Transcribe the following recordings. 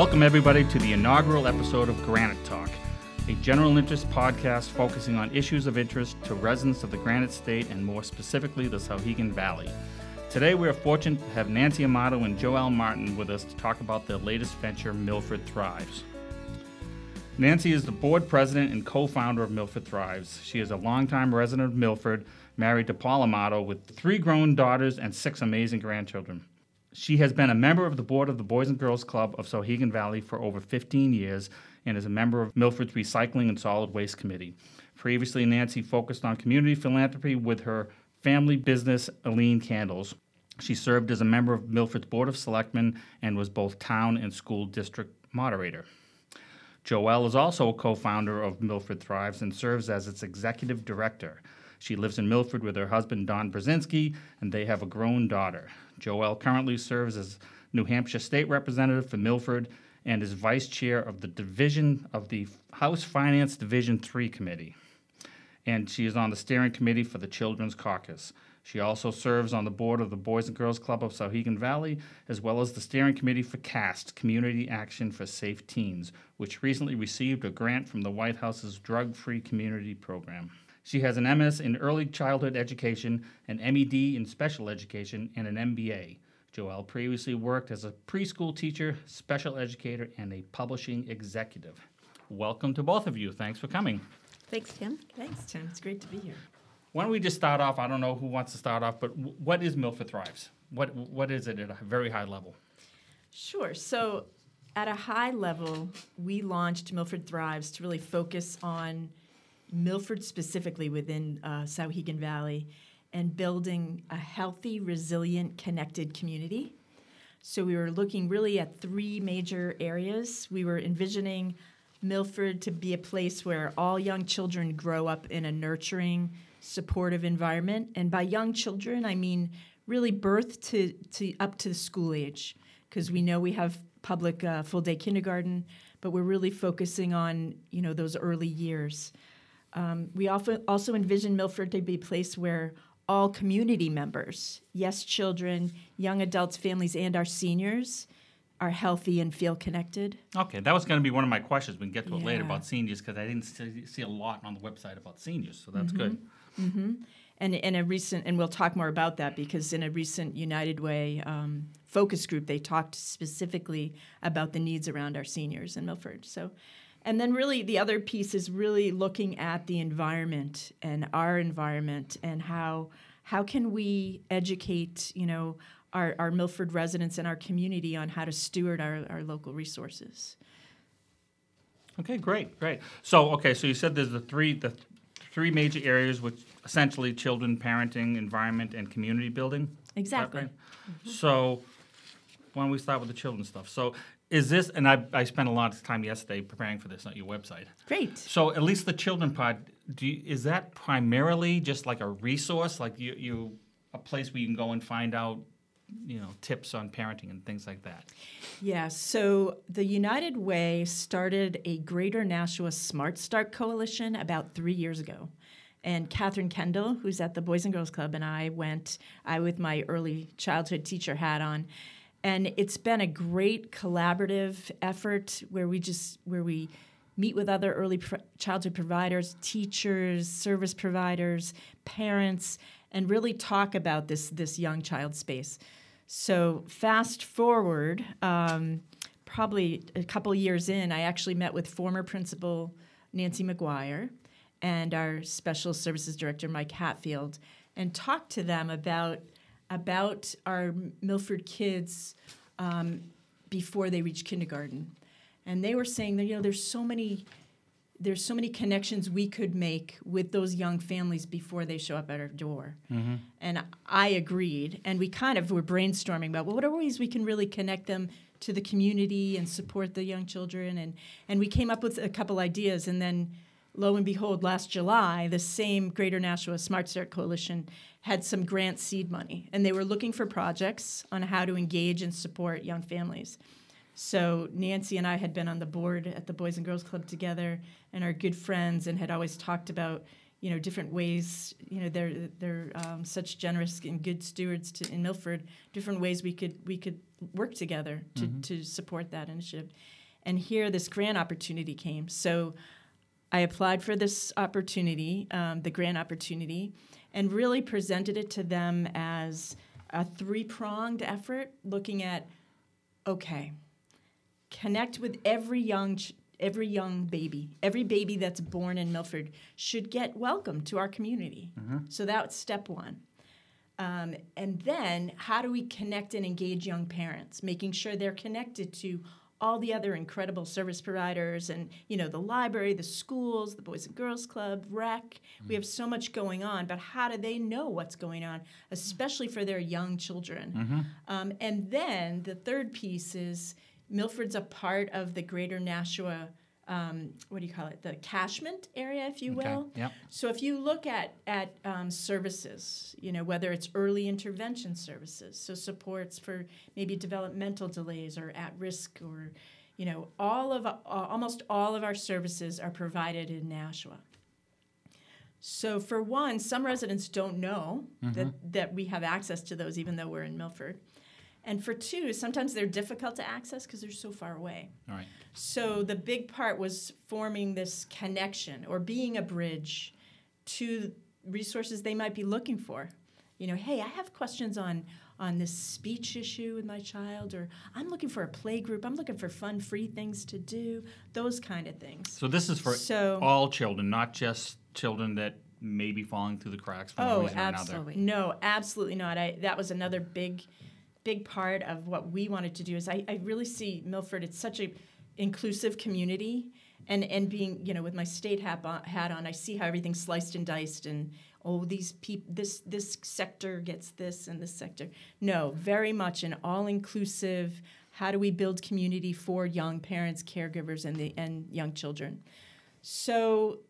Welcome, everybody, to the inaugural episode of Granite Talk, a general interest podcast focusing on issues of interest to residents of the Granite State and more specifically the Souhegan Valley. Today, we are fortunate to have Nancy Amato and Joelle Martin with us to talk about their latest venture, Milford Thrives. Nancy is the board president and co founder of Milford Thrives. She is a longtime resident of Milford, married to Paul Amato, with three grown daughters and six amazing grandchildren. She has been a member of the board of the Boys and Girls Club of Souhegan Valley for over 15 years and is a member of Milford's Recycling and Solid Waste Committee. Previously, Nancy focused on community philanthropy with her family business, Alene Candles. She served as a member of Milford's Board of Selectmen and was both town and school district moderator. Joelle is also a co founder of Milford Thrives and serves as its executive director. She lives in Milford with her husband, Don Brzezinski, and they have a grown daughter. Joelle currently serves as New Hampshire State Representative for Milford and is Vice Chair of the Division of the House Finance Division 3 Committee. And she is on the steering committee for the Children's Caucus. She also serves on the board of the Boys and Girls Club of Souhegan Valley, as well as the steering committee for CAST, Community Action for Safe Teens, which recently received a grant from the White House's Drug Free Community Program. She has an MS in Early Childhood Education, an MED in Special Education, and an MBA. Joelle previously worked as a preschool teacher, special educator, and a publishing executive. Welcome to both of you. Thanks for coming. Thanks, Tim. Thanks, Tim. It's great to be here. Why don't we just start off? I don't know who wants to start off, but what is Milford Thrives? What what is it at a very high level? Sure. So, at a high level, we launched Milford Thrives to really focus on Milford specifically within uh, Souhegan Valley and building a healthy, resilient, connected community. So, we were looking really at three major areas. We were envisioning Milford to be a place where all young children grow up in a nurturing, supportive environment. And by young children, I mean really birth to, to up to the school age, because we know we have public uh, full day kindergarten, but we're really focusing on you know those early years. Um, we also also envision Milford to be a place where all community members, yes, children, young adults, families, and our seniors are healthy and feel connected. Okay, that was going to be one of my questions. We can get to it later about seniors because I didn't see, see a lot on the website about seniors, so that's good. And in a recent, and we'll talk more about that because in a recent United Way um, focus group, they talked specifically about the needs around our seniors in Milford. So, and then really the other piece is really looking at the environment and our environment and how how can we educate, you know, our, our Milford residents and our community on how to steward our, our local resources. Okay, great, great. So, okay, so you said there's the three the th- three major areas, which essentially children, parenting, environment, and community building. Exactly. right? Mm-hmm. So, why don't we start with the children stuff? So, is this? And I I spent a lot of time yesterday preparing for this on your website. Great. So, at least the children part, do you, is that primarily just like a resource, like you you a place where you can go and find out, you know, tips on parenting and things like that? Yeah, so the United Way started a Greater Nashua Smart Start Coalition about three years ago. And Catherine Kendall, who's at the Boys and Girls Club, and I went, I with my early childhood teacher hat on. And it's been a great collaborative effort where we just, where we meet with other early pr- childhood providers, teachers, service providers, parents, and really talk about this, this young child space. So fast forward, um, probably a couple years in, I actually met with former principal Nancy McGuire and our special services director Mike Hatfield, and talked to them about about our Milford kids um, before they reach kindergarten, and they were saying that you know there's so many there's so many connections we could make with those young families before they show up at our door. And I agreed. And we kind of were brainstorming about well, what are ways we can really connect them to the community and support the young children. And, and we came up with a couple ideas. And then lo and behold, last July, the same Greater Nashua Smart Start Coalition had some grant seed money. And they were looking for projects on how to engage and support young families. So Nancy and I had been on the board at the Boys and Girls Club together and are good friends and had always talked about, you know different ways you know they're they're um, such generous and good stewards to, in Milford different ways we could we could work together to, Mm-hmm. to support that initiative and here this grant opportunity came so I applied for this opportunity um, the grant opportunity and really presented it to them as a three pronged effort looking at okay connect with every young ch- every young baby every baby that's born in milford should get welcome to our community. So that's step one. Um, and then how do we connect and engage young parents? Making sure they're connected to all the other incredible service providers and you know the library the schools the boys and girls club rec. We have so much going on but how do they know what's going on especially for their young children? Um, and then the third piece is Milford's a part of the greater Nashua, um, what do you call it, the catchment area, if you Okay, will. yep. So if you look at, at um, services, you know, whether it's early intervention services, so supports for maybe developmental delays or at risk or, you know, all of, uh, almost all of our services are provided in Nashua. So for one, some residents don't know that, that we have access to those even though we're in Milford. And for two, sometimes they're difficult to access because they're so far away. All right. So the big part was forming this connection or being a bridge to resources they might be looking for. You know, hey, I have questions on on this speech issue with my child, or I'm looking for a play group. I'm looking for fun, free things to do. Those kind of things. So this is for So- all children, not just children that may be falling through the cracks for Oh, reason or another. absolutely. No, absolutely not. I that was another big, big part of what we wanted to do. Is I, I really see Milford. It's such a inclusive community, and and being you know with my state hat on, hat on, I see how everything's sliced and diced, and oh these people, this this sector gets this and this sector. No, very much an all inclusive. How do we build community for young parents, caregivers, and the and young children? So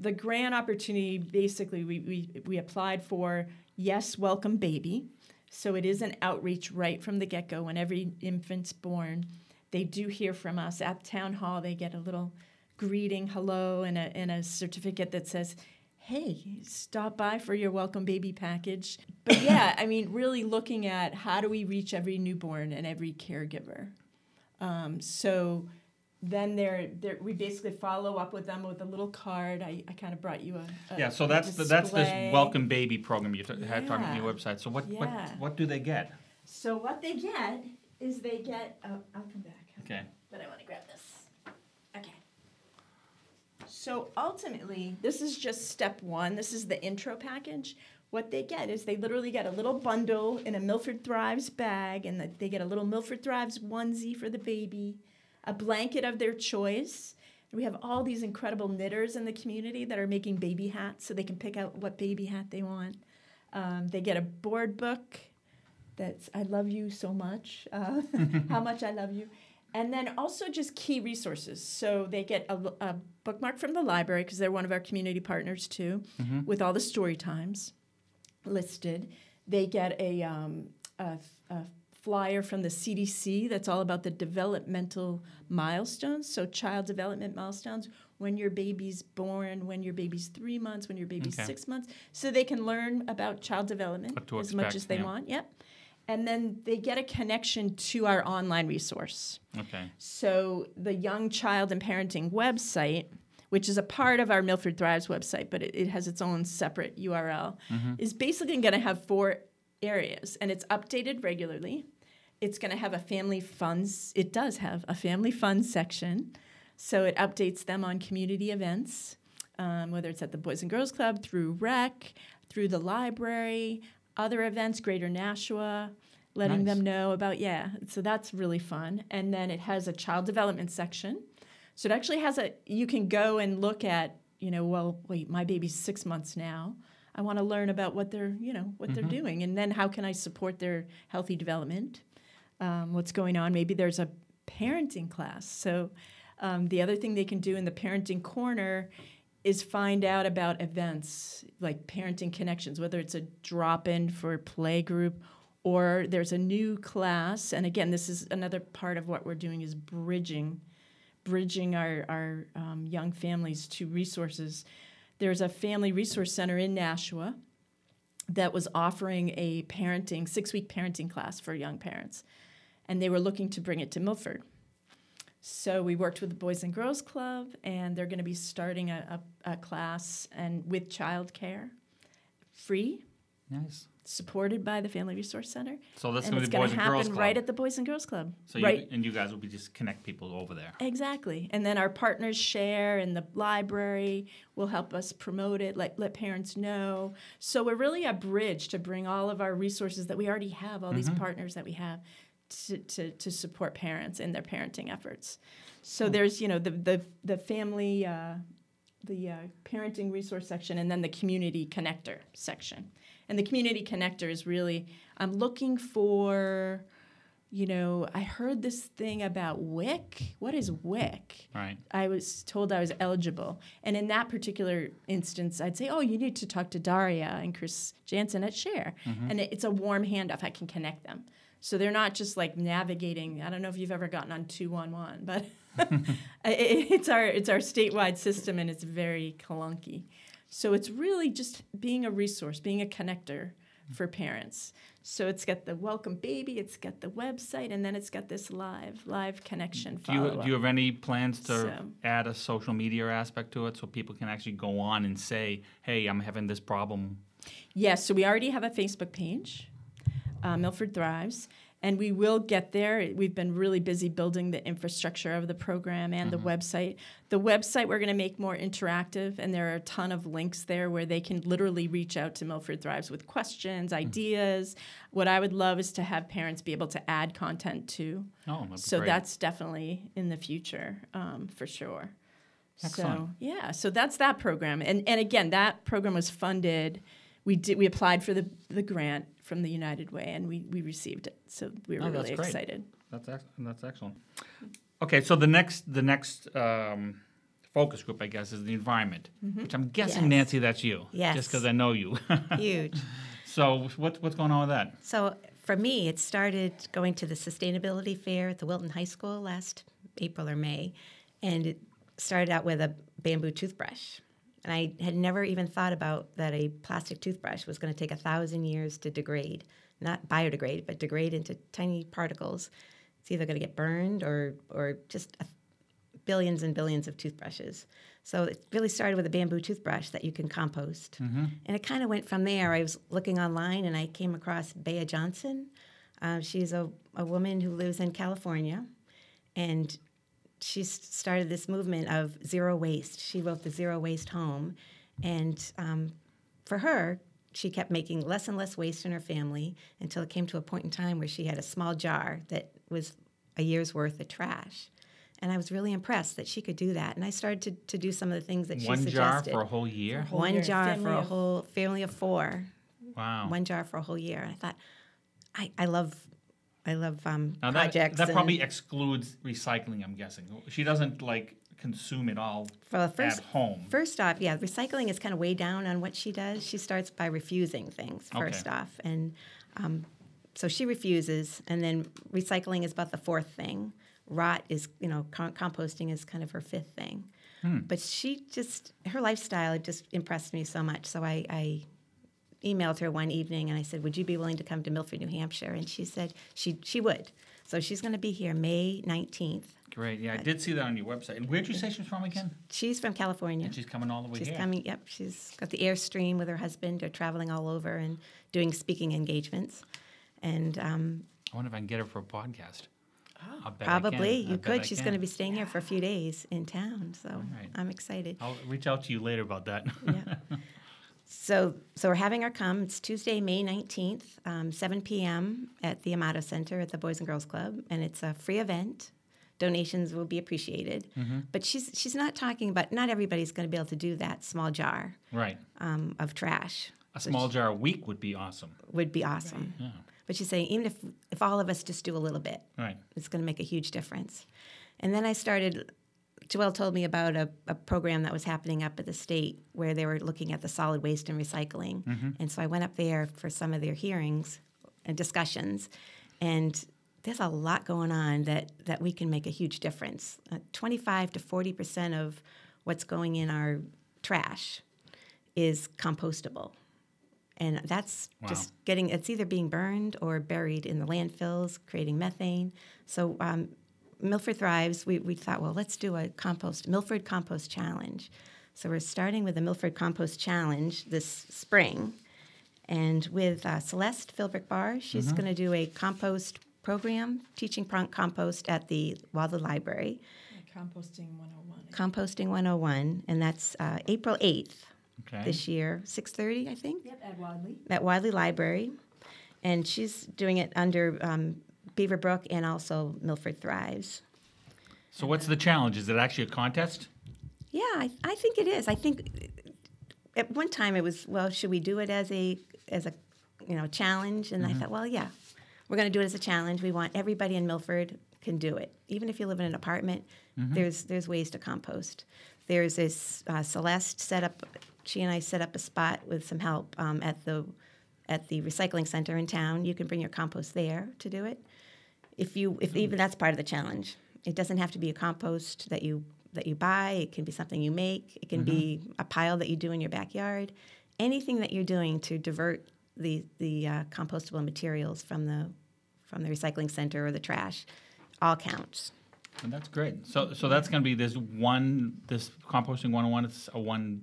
the grant opportunity basically we, we, we applied for yes welcome baby so it is an outreach right from the get-go. When every infant's born they do hear from us. At town hall they get a little greeting hello and a, and a certificate that says hey stop by for your welcome baby package. But yeah i mean really looking at how do we reach every newborn and every caregiver. Um, so then they're, they're, we basically follow up with them with a little card. I, I kind of brought you a, a Yeah, so that's the, that's this welcome baby program you t- had talking on Yeah. your website. So what, Yeah. what what do they get? So what they get is they get. Oh, I'll come back. Okay. But I want to grab this. Okay. So ultimately, this is just step one. This is the intro package. What they get is they literally get a little bundle in a Milford Thrives bag, and they get a little Milford Thrives onesie for the baby, a blanket of their choice. We have all these incredible knitters in the community that are making baby hats, so they can pick out what baby hat they want. Um, they get a board book that's I love you so much, uh, how much I love you. And then also just key resources. So they get a, a bookmark from the library because they're one of our community partners too, with all the story times listed. They get a, um, a, a flyer from the CDC that's all about the developmental milestones. So child development milestones when your baby's born, when your baby's three months, when your baby's Okay. six months, so they can learn about child development as much as they yeah. want. Yep. And then they get a connection to our online resource. Okay. So the Young Child and Parenting website, which is a part of our Milford Thrives website, but it, it has its own separate URL, is basically going to have four areas, and it's updated regularly. It's going to have a family funds. It does have a family fun section, so it updates them on community events, um, whether it's at the Boys and Girls Club, through rec, through the library, other events, Greater Nashua, letting Nice. them know about yeah. So that's really fun. And then it has a child development section. So it actually has a you can go and look at you know well wait my baby's six months now. I want to learn about what they're you know what they're doing and then how can I support their healthy development. Um, what's going on? Maybe there's a parenting class. So um, the other thing they can do in the parenting corner is find out about events like parenting connections, whether it's a drop in for play group or there's a new class. And again, this is another part of what we're doing is bridging, bridging our, our um, young families to resources. there's a family resource center in Nashua that was offering a parenting six week parenting class for young parents, and they were looking to bring it to Milford. So we worked with the Boys and Girls Club, and they're going to be starting a, a, a class and with childcare, free, Nice. supported by the Family Resource Center, So that's going to be Boys and Girls happen Club. right at the Boys and Girls Club. so you, right, and you guys will be just connect people over there. exactly. And then our partners share, and the library will help us promote it, let let parents know. So we're really a bridge to bring all of our resources that we already have, all these mm-hmm. partners that we have, to, to, to support parents in their parenting efforts. So there's you know the the the family. Uh, the uh, parenting resource section and then the community connector section. And the community connector is really, I'm looking for, you know, I heard this thing about WIC. What is WIC? Right. I was told I was eligible. And in that particular instance, I'd say, oh, you need to talk to Daria and Chris Jansen at Share. And it, it's a warm handoff. I can connect them. So they're not just like navigating. I don't know if you've ever gotten on 211, but it, it's our it's our statewide system and it's very clunky. So it's really just being a resource, being a connector for parents. So it's got the welcome baby, it's got the website, and then it's got this live live connection Do you, do you have any plans to So- add a social media aspect to it so people can actually go on and say, hey, I'm having this problem? Yes, so we already have a Facebook page, uh, Milford Thrives, and we will get there. We've been really busy building the infrastructure of the program and the website. The website we're going to make more interactive, and there are a ton of links there where they can literally reach out to Milford Thrives with questions, ideas. What I would love is to have parents be able to add content to. Oh, So great. that's definitely in the future um, for sure. Excellent. So yeah, so that's that program, and and again, that program was funded. We did we applied for the the grant from the United Way, and we we received it. So we were Oh, really great. excited. That's ex- that's excellent. Okay, so the next the next um, focus group, I guess, is the environment, which I'm guessing, Yes. Nancy, that's you. Yes. Just because I know you. Huge. so what's what's going on with that? So for me, it started going to the sustainability fair at the Wilton High School last April or May, and it started out with a bamboo toothbrush. And I had never even thought about that a plastic toothbrush was going to take a thousand years to degrade, not biodegrade, but degrade into tiny particles. It's either going to get burned or or just a billions and billions of toothbrushes. So it really started with a bamboo toothbrush that you can compost. And it kind of went from there. I was looking online and I came across Bea Johnson. Uh, she's a, a woman who lives in California. And she started this movement of zero waste. She wrote the Zero Waste Home. And um, for her, she kept making less and less waste in her family until it came to a point in time where she had a small jar that was a year's worth of trash. And I was really impressed that she could do that. And I started to, to do some of the things that she suggested. One jar suggested. for a whole year? whole One year, jar family for a whole family of four. Wow. One jar for a whole year. And I thought, I, I love, I love um, now that, projects. that and- probably excludes recycling, I'm guessing. She doesn't like consume it all Well, first, at home. First off, yeah, recycling is kind of way down on what she does. She starts by refusing things first Okay. off, and um, so she refuses, and then recycling is about the fourth thing. Rot is, you know, com- composting is kind of her fifth thing. Hmm. But she just her lifestyle just impressed me so much. So I, I emailed her one evening and I said, "Would you be willing to come to Milford, New Hampshire?" And she said she she would. So she's going to be here May nineteenth. Great. Yeah, I did see that on your website. And where'd you say she's from again? She's from California. And she's coming all the way She's here. coming. Yep, she's got the Airstream with her husband. They're traveling all over and doing speaking engagements, and um, I wonder if I can get her for a podcast. I bet I can. probably you bet could. She's going to be staying here for a few days in town, so right. I'm excited. I'll reach out to you later about that. yeah. So, so we're having her come. It's Tuesday, May 19th, um, 7 p.m. at the Amato Center at the Boys and Girls Club, and it's a free event. Donations will be appreciated, Mm-hmm. but she's she's not talking about. Not everybody's going to be able to do that small jar right. um, of trash. A small jar a week would be awesome. would be awesome. Yeah. But she's saying even if if all of us just do a little bit, Right. it's going to make a huge difference. And then I started. Joelle told me about a, a program that was happening up at the state where they were looking at the solid waste and recycling. And so I went up there for some of their hearings and discussions. And there's a lot going on that, that we can make a huge difference. Uh, 25 to 40 percent of what's going in our trash is compostable. And that's Wow. just getting, it's either being burned or buried in the landfills, creating methane. So, um, Milford Thrives, we, we thought, well, let's do a compost, Milford Compost Challenge. So, we're starting with the Milford Compost Challenge this spring. And with uh, Celeste Philbrick Barr, she's going to do a compost program, teaching prompt compost at the Wadleigh Library, Composting 101. Composting 101, and that's uh, April 8th Okay. this year, 6:30, I think, Yep, at Wadleigh. at Wadleigh Library, and she's doing it under um, Beaver Brook and also Milford Thrives. So what's the challenge? Is it actually a contest? Yeah, I, I think it is. I think at one time it was, well, should we do it as a as a you know challenge? And I thought, well, yeah, we're going to do it as a challenge. We want everybody in Milford can do it, even if you live in an apartment. There's there's ways to compost. There's this uh, Celeste set up. She and I set up a spot with some help um, at the at the recycling center in town. You can bring your compost there to do it. If you if even that's part of the challenge. It doesn't have to be a compost that you that you buy. It can be something you make. It can be a pile that you do in your backyard. Anything that you're doing to divert the the uh, compostable materials from the from the recycling center or the trash, all counts. And that's great. So so that's going to be this one this composting 101 it's a one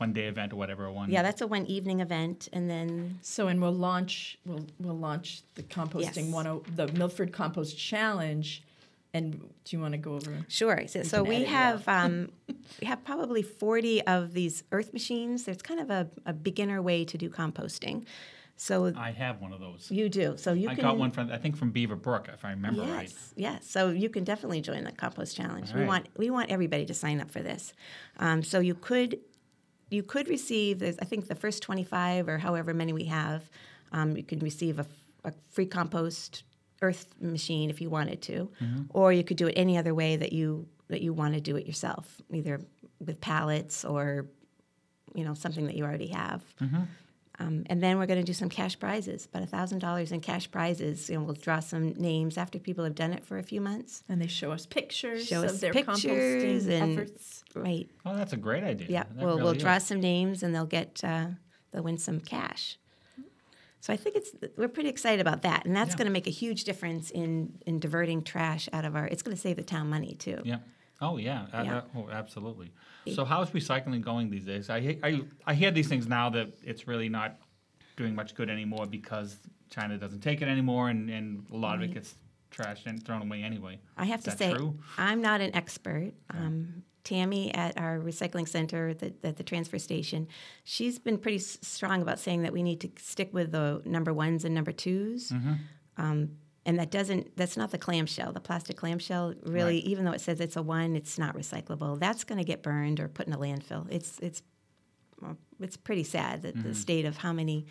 one day event or whatever a one Yeah, that's a one evening event, and then So, and we'll launch we'll we'll launch the composting Yes. one oh the Milford Compost Challenge. And do you want to go over? Sure. So, so we have um, we have probably forty of these earth machines. There's kind of a, a beginner way to do composting. So I have one of those. you do. So you I can got one from I think from Beaver Brook if I remember yes, right. Yes. So you can definitely join the compost challenge. All We right. want we want everybody to sign up for this. Um, so you could you could receive. I think the first 25 or however many we have, um, you can receive a free compost earth machine if you wanted to, Mm-hmm. or you could do it any other way that you that you want to do it yourself, either with pallets or you know something that you already have. Mm-hmm. Um, and then we're going to do some cash prizes, about thousand dollars in cash prizes. And we'll draw some names after people have done it for a few months. And they show us pictures Show of us their pictures composting and- efforts. Right. Oh, that's a great idea. Yeah. That We'll, we'll really draw some names, and they'll get uh, they'll win some cash. So I think it's we're pretty excited about that, and that's Yeah. going to make a huge difference in in diverting trash out of our. It's going to save the town money too. Yeah. Oh yeah. Uh, Yeah. uh, oh, absolutely. So how's recycling going these days? I, I I hear these things now that it's really not doing much good anymore because China doesn't take it anymore, and, and a lot of it gets trashed and thrown away anyway. I have Is to say, true? I'm not an expert. Um, Tammy at our recycling center at the, at the transfer station, she's been pretty s- strong about saying that we need to stick with the number ones and number 2s Mm-hmm. Um, and that doesn't, that's not the clamshell. The plastic clamshell, really, Right. even though it says it's a one, it's not recyclable. That's going to get burned or put in a landfill. It's, it's, well, it's pretty sad that Mm-hmm. the state of how many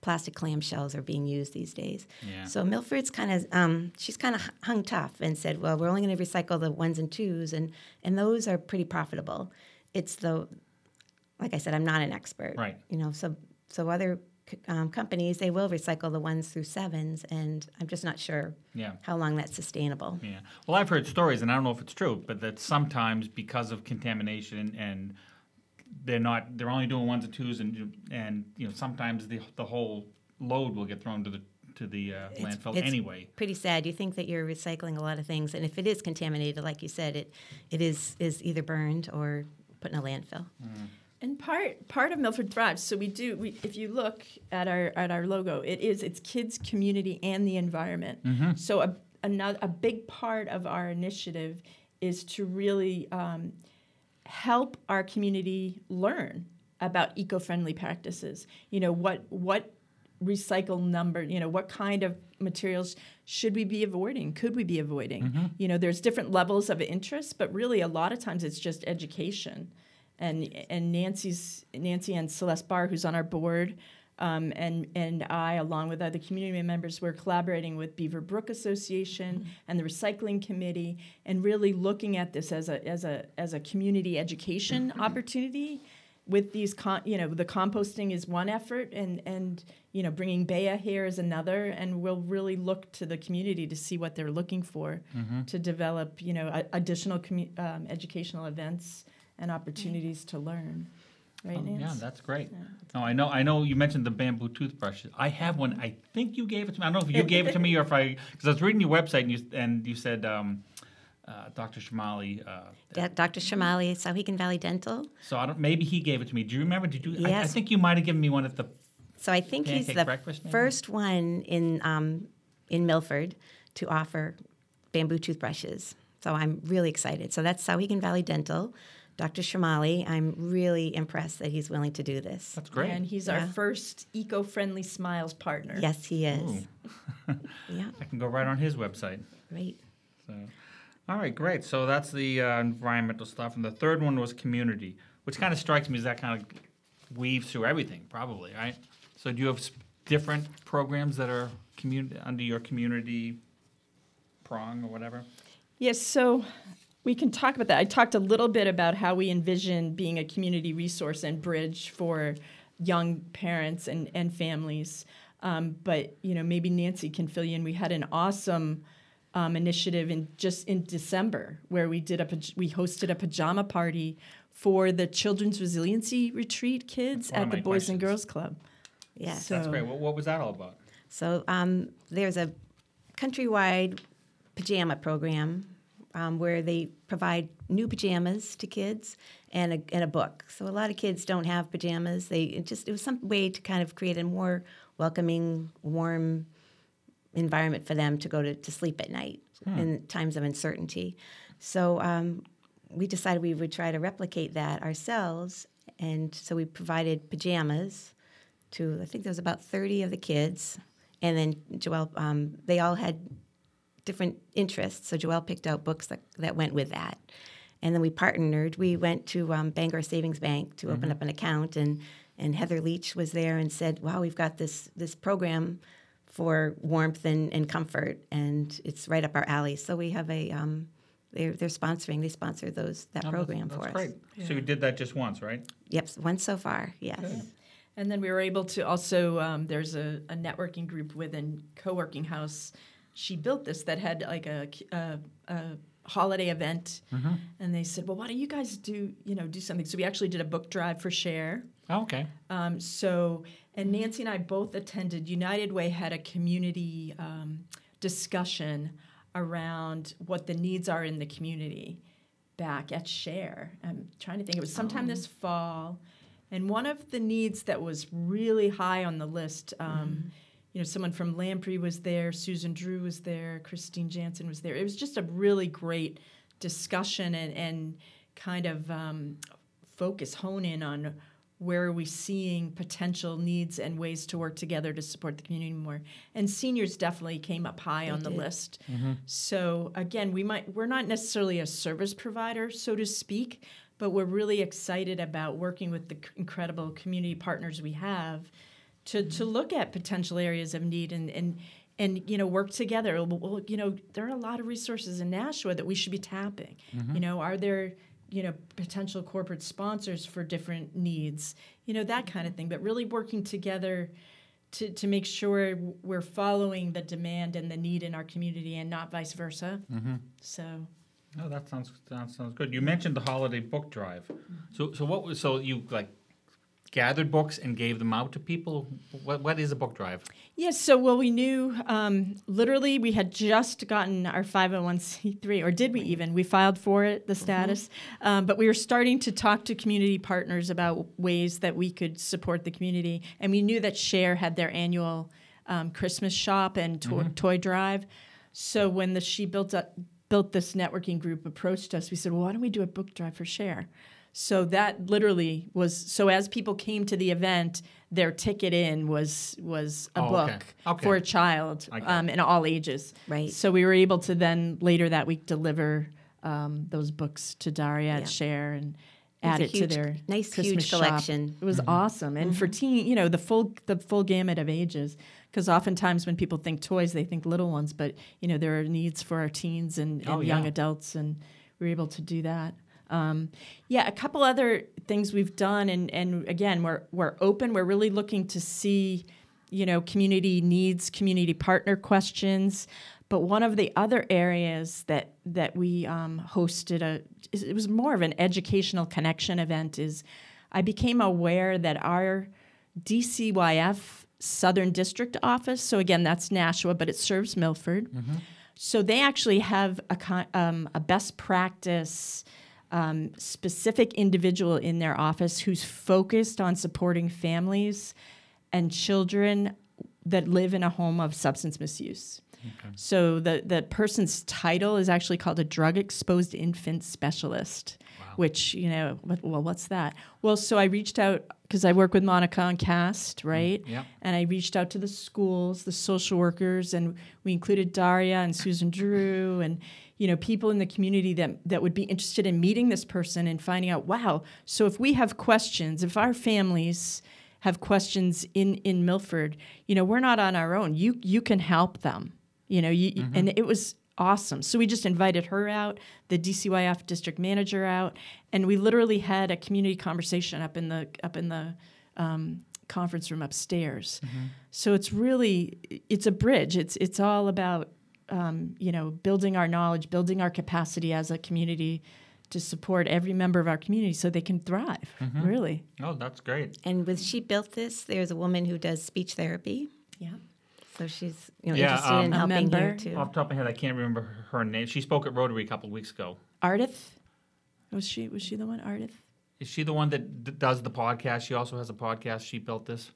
plastic clamshells are being used these days. Yeah. So Milford's kind of um, she's kind of hung tough and said, well, we're only going to recycle the ones and twos, and and those are pretty profitable. It's the like I said, I'm not an expert, Right. You know, so so other um, companies they will recycle the ones through sevens, and I'm just not sure Yeah. how long that's sustainable. Yeah. Well, I've heard stories, and I don't know if it's true, but that sometimes because of contamination and they're not, they're only doing ones and twos, and and you know sometimes the the whole load will get thrown to the to the uh, landfill it's anyway. Pretty sad. You think that you're recycling a lot of things, and if it is contaminated, like you said, it it is is either burned or put in a landfill. And part part of Milford Thrives. So we do. We, if you look at our at our logo, it is it's kids, community, and the environment. So a another a big part of our initiative is to really um, help our community learn about eco-friendly practices. You know what what recycle number. You know what kind of materials should we be avoiding? Could we be avoiding? You know, there's different levels of interest, but really a lot of times it's just education and and Nancy's Nancy and Celeste Barr, who's on our board, um, and and I, along with other community members, we're collaborating with Beaver Brook Association and the Recycling Committee, and really looking at this as a as a as a community education opportunity. With these, con- you know, the composting is one effort, and and you know, bringing Bea here is another, and we'll really look to the community to see what they're looking for to develop, you know, a- additional commu- um, educational events and opportunities to learn. Right, Oh, Nance? yeah, that's great. No, I know. I know. You mentioned the bamboo toothbrushes. I have one. I think you gave it to me. I don't know if you gave it to me or if I, because I was reading your website and you and you said um, uh, Dr. Shamali. Uh, D- Dr. Shamali, Souhegan Valley Dental. so I don't. Maybe he gave it to me. Do you remember? Did you? I, I think you might have given me one at the. So I think he's the first one in um, in Milford to offer bamboo toothbrushes. So I'm really excited. So that's Souhegan Valley Dental. Dr. Shamali, I'm really impressed that he's willing to do this. That's great. And he's our first eco-friendly smiles partner. Yes, he is. Yeah, I can go right on his website. great. So, all right, great. So that's the uh, environmental stuff, and the third one was community, which kind of strikes me as that kind of weaves through everything, probably, right? So do you have s- different programs that are community under your community prong or whatever? Yes, so we can talk about that. I talked a little bit about how we envision being a community resource and bridge for young parents and, and families. Um, but you know, maybe Nancy can fill you in. We had an awesome um, initiative in just in December where we did a we hosted a pajama party for the Children's Resiliency Retreat kids at the my Boys and. Girls Club. Yes. That's great. What, what was that all about? So um, there's a countrywide pajama program um, where they provide new pajamas to kids and a, and a book. So a lot of kids don't have pajamas. They it just it was some way to kind of create a more welcoming, warm environment for them to go to, to sleep at night in times of uncertainty. So um, we decided we would try to replicate that ourselves, and so we provided pajamas to I think there was about 30 of the kids, and then Joelle, um, they all had different interests. So Joelle picked out books that, that went with that. And then we partnered. We went to um, Bangor Savings Bank to open up an account, and, and Heather Leach was there and said, Wow, we've got this, this program for warmth and, and comfort, and it's right up our alley. So we have a, um, they're, they're sponsoring, they sponsor those that Oh, program that's for us. great. So you did that just once, right? Yep, once so far, yes. And then we were able to also, um, there's a, a networking group within Co-working House. She built this that had like a, a, a holiday event. And they said, well, why don't you guys do, you know, do something? So we actually did a book drive for Share. Oh, okay. Um, so, and Nancy and I both attended. United Way had a community um, discussion around what the needs are in the community back at Share. I'm trying to think. It was sometime this fall, and one of the needs that was really high on the list. Um, You know, someone from Lamprey was there, Susan Drew was there, Christine Jansen was there. It was just a really great discussion and, and kind of um, focus, hone in on where are we seeing potential needs and ways to work together to support the community more. And seniors definitely came up high on the did. list. So again, we might we're not necessarily a service provider, so to speak, but we're really excited about working with the c- incredible community partners we have to, to mm-hmm. look at potential areas of need and, and and you know work together. Well, you know there are a lot of resources in Nashua that we should be tapping. Mm-hmm. You know, are there you know potential corporate sponsors for different needs? You know that kind of thing. But really working together to, to make sure we're following the demand and the need in our community and not vice versa. Mm-hmm. So No, that sounds sounds sounds good. You mentioned the holiday book drive. So so what was so you like gathered books and gave them out to people? What what is a book drive? Yes, so well, we knew um, literally we had just gotten our 501c3, or did we even? We filed for it, the status, um, but we were starting to talk to community partners about ways that we could support the community. And we knew that Share had their annual um, Christmas shop and to- toy drive. So when the She Built, up, built this networking group approached us, we said, well, why don't we do a book drive for Share? So that literally was so as people came to the event, their ticket in was was a Oh, book okay. Okay. for a child I um, in all ages. Right. So we were able to then later that week deliver um, those books to Daria Yeah. at Share and It was add a it huge- to their nice, Christmas huge shop. collection. It was awesome, and for teen, you know, the full the full gamut of ages. Because oftentimes when people think toys, they think little ones, but you know there are needs for our teens and, and Oh, young yeah. adults, and we were able to do that. Um, yeah, a couple other things we've done, and and again, we're we're open. We're really looking to see, you know, community needs, community partner questions. But one of the other areas that that we um, hosted a it was more of an educational connection event is I became aware that our DCYF Southern District office, so again, that's Nashua, but it serves Milford. So they actually have a, um, a best practice um, specific individual in their office who's focused on supporting families and children that live in a home of substance misuse. So the, the person's title is actually called a drug exposed infant specialist, which, you know, well, what's that? Well, so I reached out because I work with Monica on CAST, right? yeah. And I reached out to the schools, the social workers, and we included Daria and Susan Drew and you know people in the community that that would be interested in meeting this person and finding out, wow, so if we have questions, if our families have questions in in Milford, you know, we're not on our own. You you can help them. You know, you, and it was awesome. So we just invited her out, the DCYF district manager out, and we literally had a community conversation up in the up in the um, conference room upstairs. So it's really it's a bridge. It's it's all about um, you know building our knowledge, building our capacity as a community to support every member of our community so they can thrive. Really, Oh, that's great. And with She Built This, there's a woman who does speech therapy. yeah. So she's you know, Yeah, interested um, in helping here member. too. Off the top of my head, I can't remember her name. She spoke at Rotary a couple of weeks ago. Ardith was she was she the one? Ardith. Is she the one that d- does the podcast? She also has a podcast. She built this.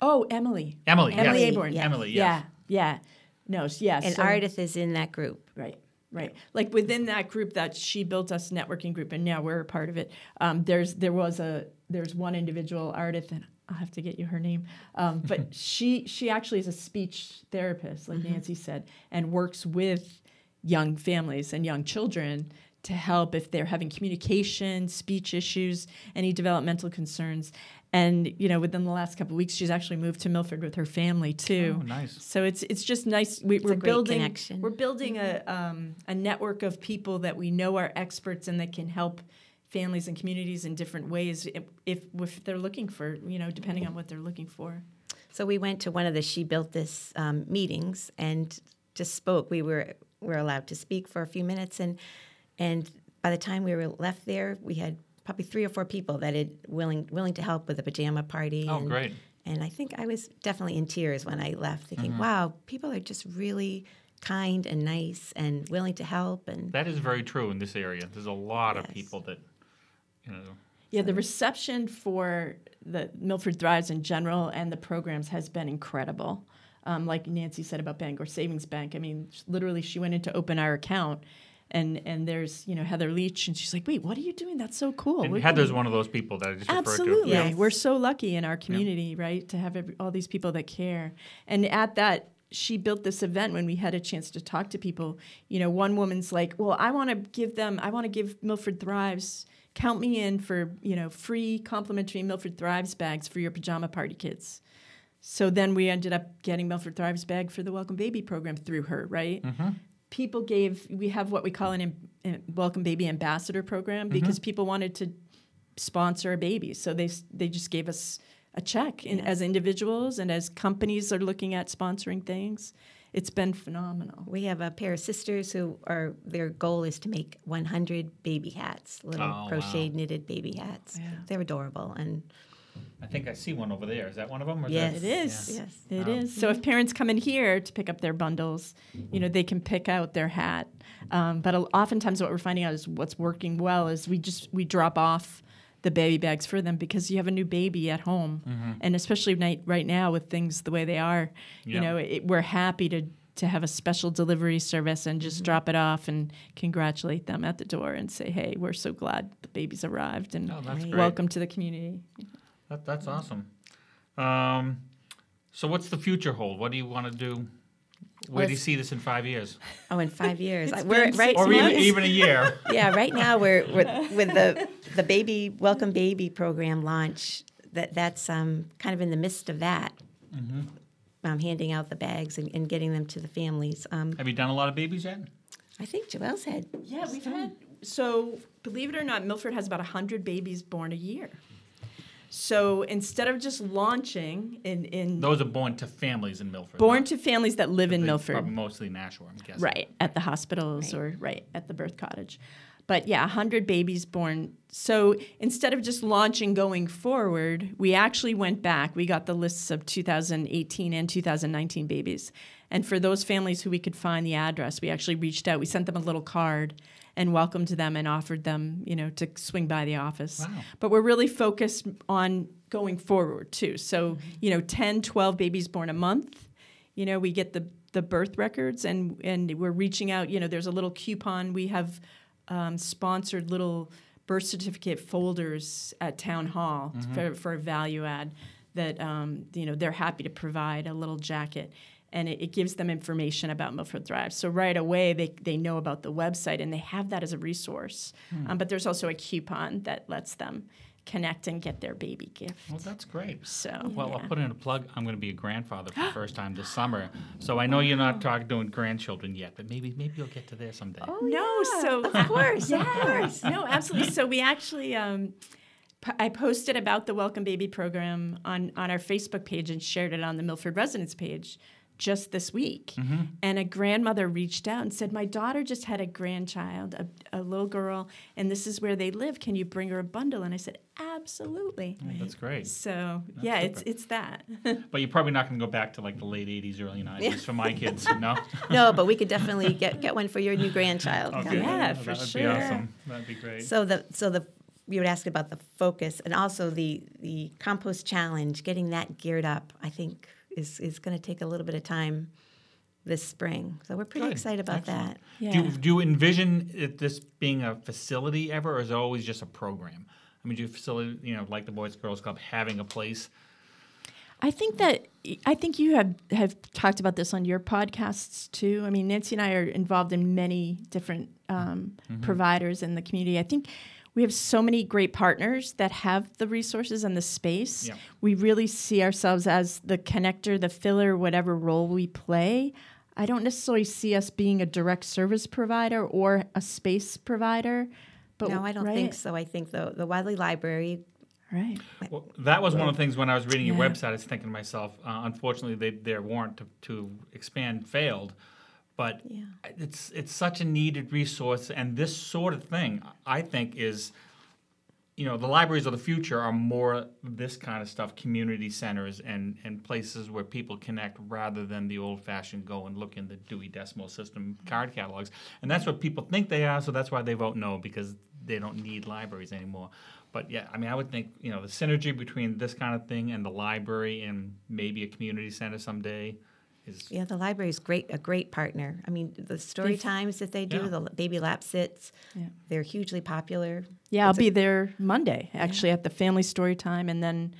Oh, Emily. Emily. Emily yes. Aborn. yes. Emily. Yes. Yeah, yeah. No, s- yeah. And so- Ardith is in that group. Right, right. Like within that group that she built us networking group, and now we're a part of it. Um, there's there was a there's one individual artist, and I'll have to get you her name. Um, but she she actually is a speech therapist, like Nancy said, and works with young families and young children to help if they're having communication, speech issues, any developmental concerns. And you know, within the last couple of weeks, she's actually moved to Milford with her family too. Oh, nice. So it's it's just nice. We, we're a great building connection. we're building a um, a network of people that we know are experts and that can help families and communities in different ways if, if if they're looking for you know depending on what they're looking for. So we went to one of the She Built This um, meetings and just spoke. We were we were allowed to speak for a few minutes, and and by the time we were left there, we had probably three or four people that had willing willing to help with a pajama party. Oh, and, great. And I think I was definitely in tears when I left, thinking, Mm-hmm. "Wow, people are just really kind and nice and willing to help." And That is very true in this area. There's a lot of people that, you know, Yeah, the reception for the Milford Thrives in general and the programs has been incredible. Um, like Nancy said about Bangor Savings Bank, I mean, literally, she went in to open our account, and and there's you know Heather Leach, and she's like, "Wait, what are you doing? That's so cool." and We're Heather's gonna- one of those people that I just referred Absolutely. to. Yes. We're so lucky in our community, right, to have every, all these people that care. And at that, she built this event when we had a chance to talk to people. You know, one woman's like, "Well, I want to give them, I want to give Milford Thrives, count me in for, you know, free complimentary Milford Thrives bags for your pajama party kids." So then we ended up getting Milford Thrives bag for the Welcome Baby program through her, right? Mm-hmm. People gave, we have what we call an am- Welcome Baby Ambassador program mm-hmm. because people wanted to sponsor a baby. So they they just gave us a check in, as individuals and as companies are looking at sponsoring things. It's been phenomenal. we have a pair of sisters who are their goal is to make 100 baby hats, little Oh, wow. crocheted knitted baby hats. Yeah. They're adorable, and I think I see one over there. Is that one of them? Or is Yes. It that- is. Yeah. yes, It Wow. is. So if parents come in here to pick up their bundles, you know, they can pick out their hat. Um, but oftentimes, what we're finding out is what's working well is we just we drop off the baby bags for them because you have a new baby at home, mm-hmm. and especially night, right now with things the way they are, Yeah. you know, it, we're happy to to have a special delivery service and just mm-hmm. drop it off and congratulate them at the door and say, hey, we're so glad the baby's arrived and Oh, that's Right. great. welcome to the community. That, that's awesome. Um, so, what's the future hold? What do you want to do? Where do you see this in five years, oh, in five years, It's I- we're been right six or even even a year? yeah, right now we're, we're with the the baby welcome baby program launch. That that's um, kind of in the midst of that. Um, handing out the bags and, and getting them to the families. Um, Have you done a lot of babies yet? I think Joelle's had. Yeah, we've had so believe it or not, Milford has about hundred babies born a year. So instead of just launching in in Those are born to families in Milford. born not- to families that live in Milford, Probably mostly Nashua, I'm guessing. right at the hospitals Right. or right at the birth cottage. But yeah, 100 babies born. So instead of just launching going forward, we actually went back. We got the lists of 2018 and 2019 babies. And for those families who we could find the address, we actually reached out. We sent them a little card and welcomed them and offered them, you know, to swing by the office. Wow. But we're really focused on going forward too. So, Mm-hmm. you know, 10, 12 babies born a month. You know, we get the the birth records and and we're reaching out, you know, there's a little coupon. We have um, sponsored little birth certificate folders at town hall Mm-hmm. for, for a value add that um, you know they're happy to provide a little jacket and it, it gives them information about Milford Thrive. So right away they, they know about the website and they have that as a resource. Hmm. Um, but there's also a coupon that lets them connect and get their baby gift. Well, that's great. So Well, yeah. I'll put in a plug. I'm going to be a grandfather for the first time this summer. So I know you're not talking doing grandchildren yet, but maybe maybe you'll get to there someday. Oh, No, yeah, so of course, of course. no, absolutely. So we actually, um, p- I posted about the Welcome Baby program on on our Facebook page and shared it on the Milford Residence page just this week. Mm-hmm. And a grandmother reached out and said, "My daughter just had a grandchild, a, a little girl, and this is where they live. Can you bring her a bundle?" And I said, "Absolutely." Oh, that's great. So yeah, it's super. it's that. But you're probably not going to go back to like the late 80s, early 90s for my kids, no? No, but we could definitely get, get one for your new grandchild. Okay. Yeah, Well, for that would sure. be awesome. That'd be great. So the so the you would ask about the focus and also the the compost challenge, getting that geared up. I think is is going to take a little bit of time this spring. So we're pretty Good. excited about Excellent. that. Yeah. Do, you, do you envision it, this being a facility ever, or is it always just a program? I mean, do you facility, you know, like the Boys and Girls Club, having a place? I think that I think you have have talked about this on your podcasts too. I mean, Nancy and I are involved in many different um, providers in the community. I think we have so many great partners that have the resources and the space. Yeah. We really see ourselves as the connector, the filler, whatever role we play. I don't necessarily see us being a direct service provider or a space provider. But no, I don't right? think so. I think the the Wadleigh Library. Right. Well, that was one of the things when I was reading your Yeah. website. I was thinking to myself, uh, unfortunately, they, their warrant to, to expand failed. But Yeah. it's it's such a needed resource, and this sort of thing, I think, is, you know, the libraries of the future are more this kind of stuff, community centers and and places where people connect, rather than the old-fashioned go and look in the Dewey Decimal System card catalogs. And that's what people think they are, so that's why they vote no because they don't need libraries anymore. But yeah, I mean, I would think you know the synergy between this kind of thing and the library and maybe a community center someday is Yeah, the library is great. A great partner. I mean, the story They've- times that they do, Yeah. the baby lap sits, Yeah. they're hugely popular. Yeah, I'll a- be there Monday actually at the family story time, and then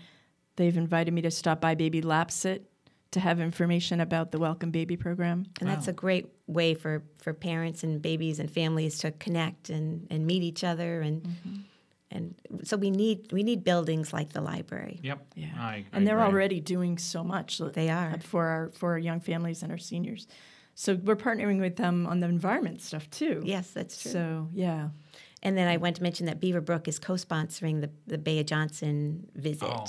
they've invited me to stop by Baby Lap Sit to have information about the Welcome Baby program. And that's a great way for, for parents and babies and families to connect and, and meet each other and Mm-hmm. And so we need we need buildings like the library. Yep. Yeah. I, I and they're agree. already doing so much. They are. for our for our young families and our seniors. So we're partnering with them on the environment stuff too. Yes, that's true. So yeah, and then I want to mention that Beaver Brook is co-sponsoring the the Bay of Johnson visit. Oh,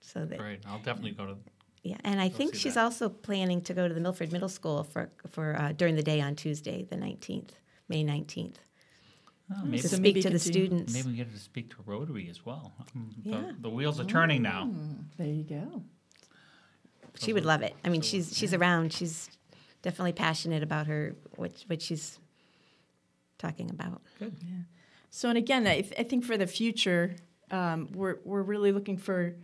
so that Great. I'll definitely go to. yeah, and I think she's that. also planning to go to the Milford Middle School for for uh, during the day on Tuesday, the nineteenth, May nineteenth, Oh, to maybe, So speak to the do- students. maybe we get to speak to Rotary as well. Mm, the- Yeah. The, wheels are turning now. there you go. She would love it. I mean, she's she's around. She's definitely passionate about her what what she's talking about. Good. So and again, I, I think for the future, um, we're we're really looking for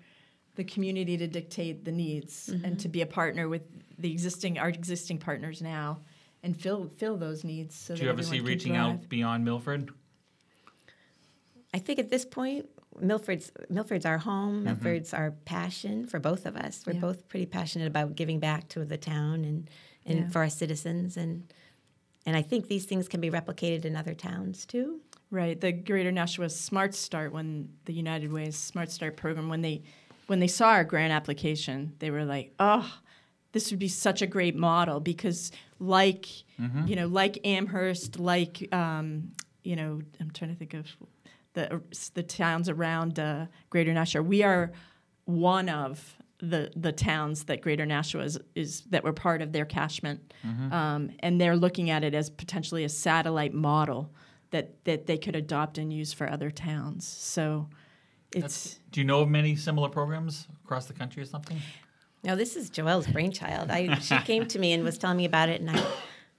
the community to dictate the needs and to be a partner with the existing our existing partners now and fill fill those needs. So Do that you ever see reaching thrive. out beyond Milford? I think at this point, Milford's Milford's our home. Mm-hmm. Milford's our passion for both of us. We're Yeah. both pretty passionate about giving back to the town and and Yeah. for our citizens and and I think these things can be replicated in other towns too. Right, the Greater Nashua Smart Start when the United Way's Smart Start program when they when they saw our grant application, they were like, "Oh, this would be such a great model because like you know, like Amherst, like um, you know, I'm trying to think of the the towns around uh, Greater Nashua. We are one of the the towns that Greater Nashua is, is that were part of their catchment, um, and they're looking at it as potentially a satellite model that that they could adopt and use for other towns. So it's Do you know of many similar programs across the country or something? No, this is Joelle's brainchild. I, she came to me and was telling me about it, and I'm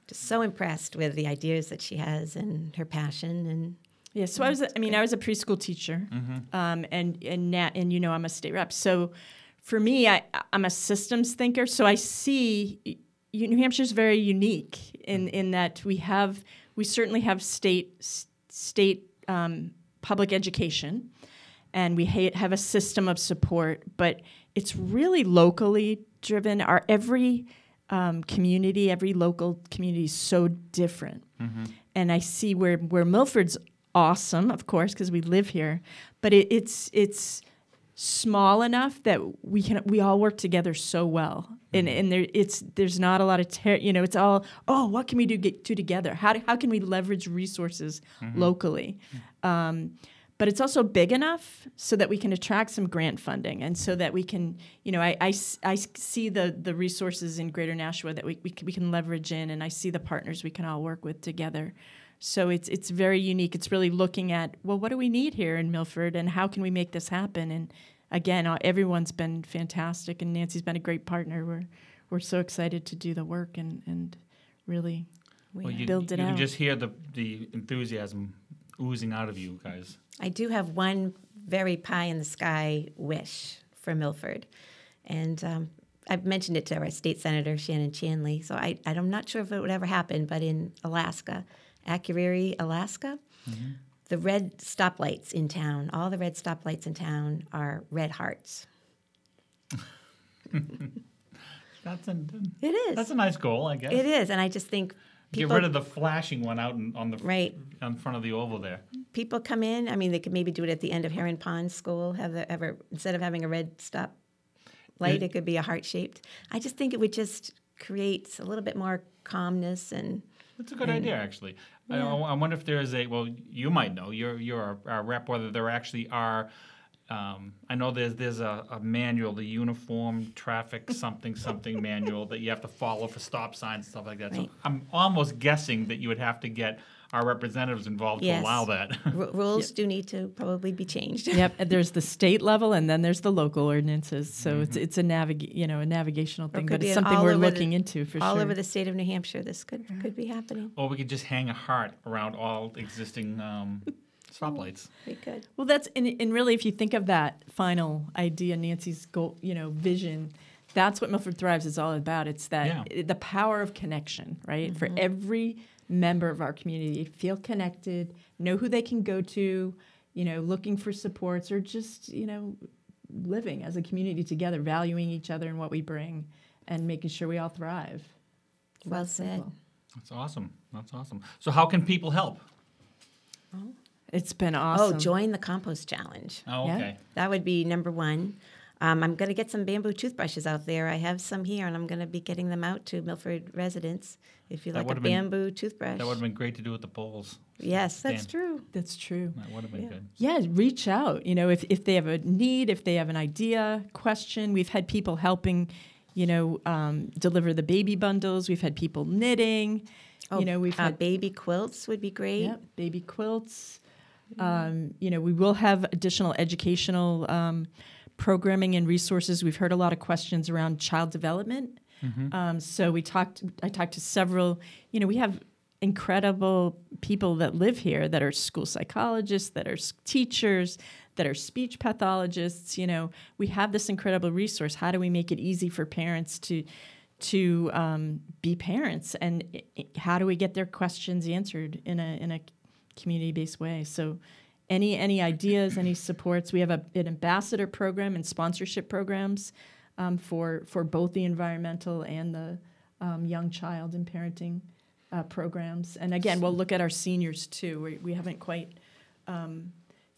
just so impressed with the ideas that she has and her passion. And Yeah, so I was. I mean, I was a preschool teacher, um, and and na- and you know, I'm a state rep. So for me, I I'm a systems thinker. So I see y- New Hampshire's very unique in in that we have we certainly have state s- state um, public education, and we ha- have a system of support, but it's really locally driven. Our every um, community, every local community is so different. And I see where, where Milford's awesome, of course, because we live here, but it, it's it's small enough that we can we all work together so well. And and there it's there's not a lot of ter- you know it's all oh what can we do get do together how do, how can we leverage resources locally um, but it's also big enough so that we can attract some grant funding and so that we can you know i, I I see the the resources in greater nashua that we, we, can, we can leverage in and i see the partners we can all work with together. So it's it's very unique. It's really looking at well what do we need here in milford and how can we make this happen? And again uh, everyone's been fantastic and nancy's been a great partner. We're we're so excited to do the work and and really Well, you, build it you can just hear the, the enthusiasm oozing out of you guys. I do have one very pie in the sky wish for Milford. And um, I've mentioned it to our state senator, Shannon Chandley. So I, I'm not sure if it would ever happen, but in Alaska, Akureyri, Alaska, the red stoplights in town, all the red stoplights in town are red hearts. That's a, It is. that's a nice goal, I guess. it is. And I just think Get rid of the flashing one out in, on the Right. in front of the oval there. people come in. I mean, they could maybe do it at the end of Heron Pond School. Have the ever instead of having a red stop light, It- it could be a heart shaped. I just think it would just create a little bit more calmness and That's a good idea, actually. I, I wonder if there is a well, you might know. You're you're our, our rep. Whether there actually are. Um, I know there's there's a, a manual, the uniform traffic something something manual that you have to follow for stop signs and stuff like that. So I'm almost guessing that you would have to get our representatives involved Yes. to allow that. r- rules do need to probably be changed. yep. and There's the state level, and then there's the local ordinances. So it's it's a navig you know a navigational thing, but it's something we're over the- looking into for All sure. All over the state of New Hampshire, this could could be happening. or we could just hang a heart around all existing um, stoplights. Mm, we could. well, that's and, and really, if you think of that final idea, Nancy's goal, you know, vision. That's what Milford Thrives is all about. It's that Yeah. i- the power of connection, right? For mm-hmm. every member of our community, feel connected, know who they can go to, you know, looking for supports or just you know, living as a community together, valuing each other and what we bring, and making sure we all thrive. It's Well that said. simple. That's awesome. That's awesome. So how can people help? It's been awesome. Oh, join the compost challenge. Oh, Yeah. okay. That would be number one. Um, I'm going to get some bamboo toothbrushes out there. I have some here, and I'm going to be getting them out to Milford residents. If you That like a would've been- bamboo toothbrush, That would have been great to do with the polls. yes, that's Dan. true. That's true. That would have been Yeah. good. Yeah, reach out. You know, if, if they have a need, if they have an idea, question. We've had people helping, you know, um, deliver the baby bundles. We've had people knitting. Oh, you know, we've uh, had baby quilts would be great. yep, baby quilts. Um, you know, we will have additional educational um, programming and resources. We've heard a lot of questions around child development. Um, so we talked. I talked to several. You know, we have incredible people that live here that are school psychologists, that are teachers, that are speech pathologists. You know, we have this incredible resource. How do we make it easy for parents to to um, be parents, and how do we get their questions answered in a in a community based way? So. Any any ideas, any supports? We have a, an ambassador program and sponsorship programs um, for for both the environmental and the um, young child and parenting uh, programs. And again, we'll look at our seniors too. We, we haven't quite um,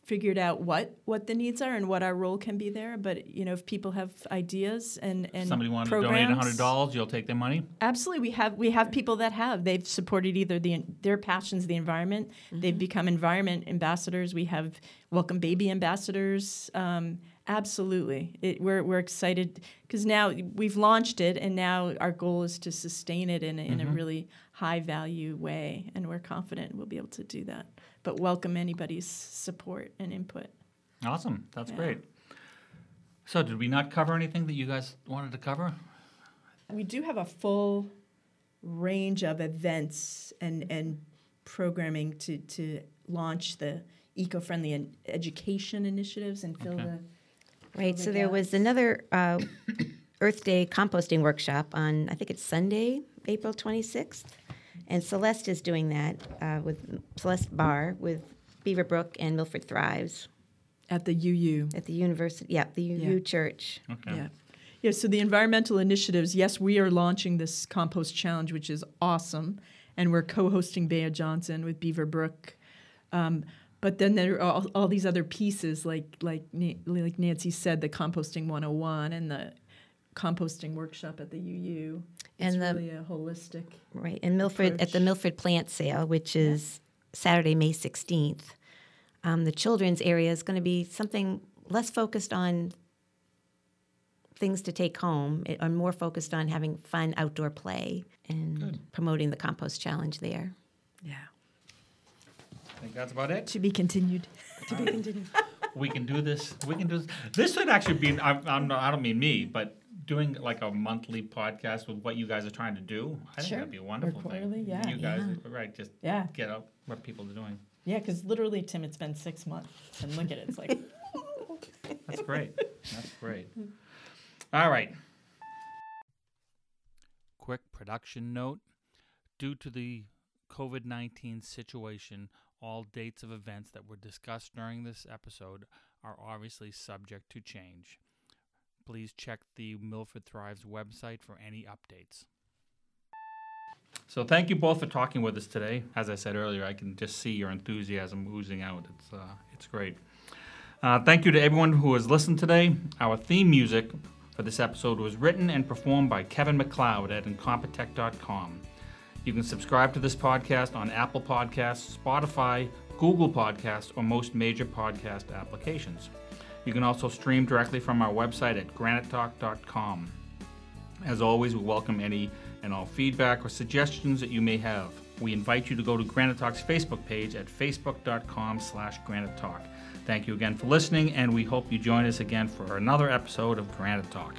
figured out what what the needs are and what our role can be there. But you know, if people have ideas and and Somebody wanted to programs, donate hundred dollars, you'll take their money. Absolutely, we have we have people that have they've supported either the their passions, the environment. They've become environment ambassadors. We have welcome baby ambassadors. Um, absolutely, it, we're we're excited because now we've launched it, and now our goal is to sustain it in a, in a really high value way, and we're confident we'll be able to do that. But welcome anybody's support and input. Awesome. That's Yeah. great. So, did we not cover anything that you guys wanted to cover? We do have a full range of events and, and programming to, to launch the eco-friendly and education initiatives and fill Okay. the Right. the So there was another uh, Earth Day composting workshop on, I think it's Sunday, April 26th. And Celeste is doing that uh, with Celeste Barr with Beaverbrook and Milford Thrives at the UU. at the university, yeah, the UU Yeah. Church. Okay. Yeah. Yeah, so the environmental initiatives, yes, we are launching this compost challenge, which is awesome. And we're co hosting Bea Johnson with Beaver Brook. Um, but then there are all, all these other pieces, like, like, like Nancy said, the Composting 101 and the composting workshop at the UU. It's And the- really a holistic. Right. And Milford, at the Milford Plant Sale, which is Saturday, May 16th, um, the children's area is going to be something less focused on things to take home it- and more focused on having fun outdoor play and promoting the compost challenge there. Yeah. I think that's about it. To be continued. To be continued. We can do this. We can do this. This would actually be. I'm, I'm I don't mean me, but doing like a monthly podcast with what you guys are trying to do. I think Sure. that'd be a wonderful quarterly, thing. yeah. You guys, Yeah. right? Just Yeah. get out what people are doing. Yeah, because literally, Tim, it's been six months. And look at it. It's like, That's great. That's great. All right. Quick production note. Due to the COVID 19 situation, all dates of events that were discussed during this episode are obviously subject to change. Please check the Milford Thrives website for any updates. So, thank you both for talking with us today. As I said earlier, I can just see your enthusiasm oozing out. It's, uh, it's great. Uh, thank you to everyone who has listened today. Our theme music for this episode was written and performed by Kevin MacLeod at Incompetech.com. You can subscribe to this podcast on Apple Podcasts, Spotify, Google Podcasts, or most major podcast applications. You can also stream directly from our website at granitetalk.com. As always, we welcome any and all feedback or suggestions that you may have. We invite you to go to Granite Talk's Facebook page at facebook.com slash Granite Talk. Thank you again for listening, and we hope you join us again for another episode of Granite Talk.